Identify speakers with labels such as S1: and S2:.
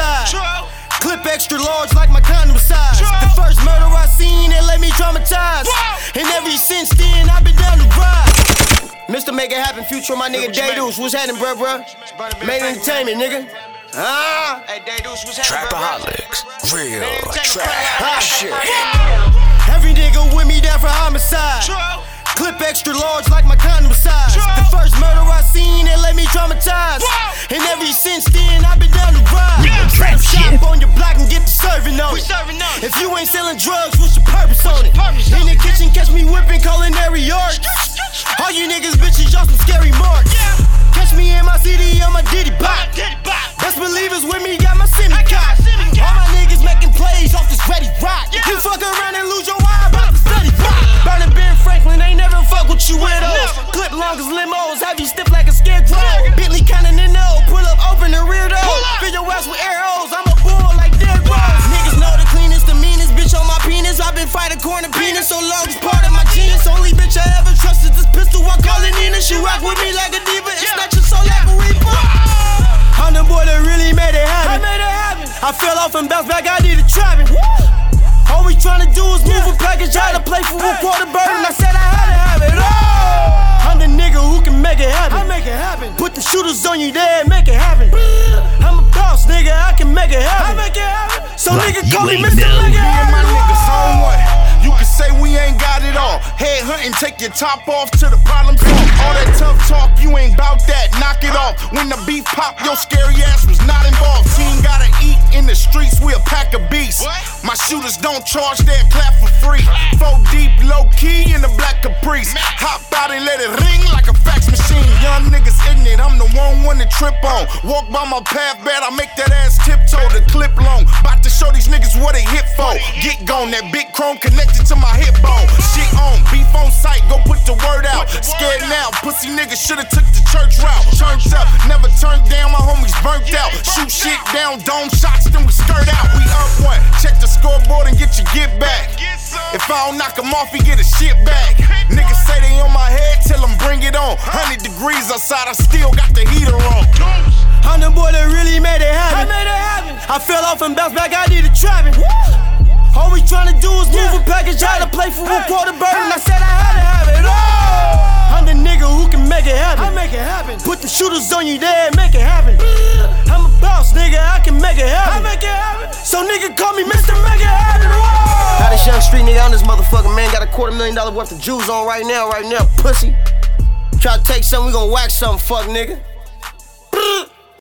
S1: homicide. Clip extra large like my condom size. The first murder I seen, it left me traumatized. And ever since then, I've been down the ride. Mr. Make It Happen, future my nigga Day Duce. What's happening, bruh, bruh? Main entertainment, nigga. Ah,
S2: Hey, Day Duce, what's happening, bro, bro?
S3: Trapaholics, real trap shit.
S1: every nigga with me down for homicide. Clip extra large like my condom size. The first murder I seen, it left me traumatized. And ever since selling drugs, corner penis so long, it's part of my genius. Only bitch I ever trusted this pistol, I call it Nina. She rock with me like a diva and
S2: Yeah.
S1: snatch your soul like a reaper. I'm the boy that really made it happen. I made it happen. I fell off and bounced back, I did a trapping. All we tryna do is move a package, try to play for a quarter bird, and I said I had to have it. Oh! I'm the nigga who can make it happen. I make it happen. Put the shooters on you there, make it happen. I'm a boss, nigga, I can make it happen. I make it happen. So
S4: Like
S1: nigga call me
S4: ain't
S1: Mr.
S4: know.
S5: Take your top off to the problem solved. All that tough talk, you ain't bout that. Knock it off. When the beef pop, your scary ass was not involved. Team gotta eat in the streets, we a pack of beasts. My shooters don't charge, they clap for free. Four deep, low key in the black caprice. Hop out and let it ring like a fax machine. Young niggas ignorant, I'm the one one to trip on. Walk by my path, bad, I make that ass tiptoe. The clip long, bout to show these niggas what they hit for. Get gone, that big chrome connected to my hip bone. Shit on, pussy niggas shoulda took the church route. Turned up, never turned down, my homies burnt out. Shoot shit down, dome shots, then we skirt out. We up one, check the scoreboard and get your get back. If I don't knock him off, he get a shit back. Niggas say they on my head, tell them bring it on. 100 degrees outside, I still got the heater on.
S1: I'm the boy that really made it happen. I made it happen. I fell off and bounced back, I did a trapping. All we tryna do is move a package, try to play for a quarter bird, and I said I had it. Nigga who can make it happen. I make it happen. Put the shooters on you there, make it happen. I'm a boss, nigga, I can make it happen. I make it happen. So nigga call me Mr. Make It Happen. Whoa! Now this young street nigga on this motherfucker, man, got a quarter million dollar worth of jewels on right now, right now, pussy. Try to take something, we gon' whack something, fuck nigga.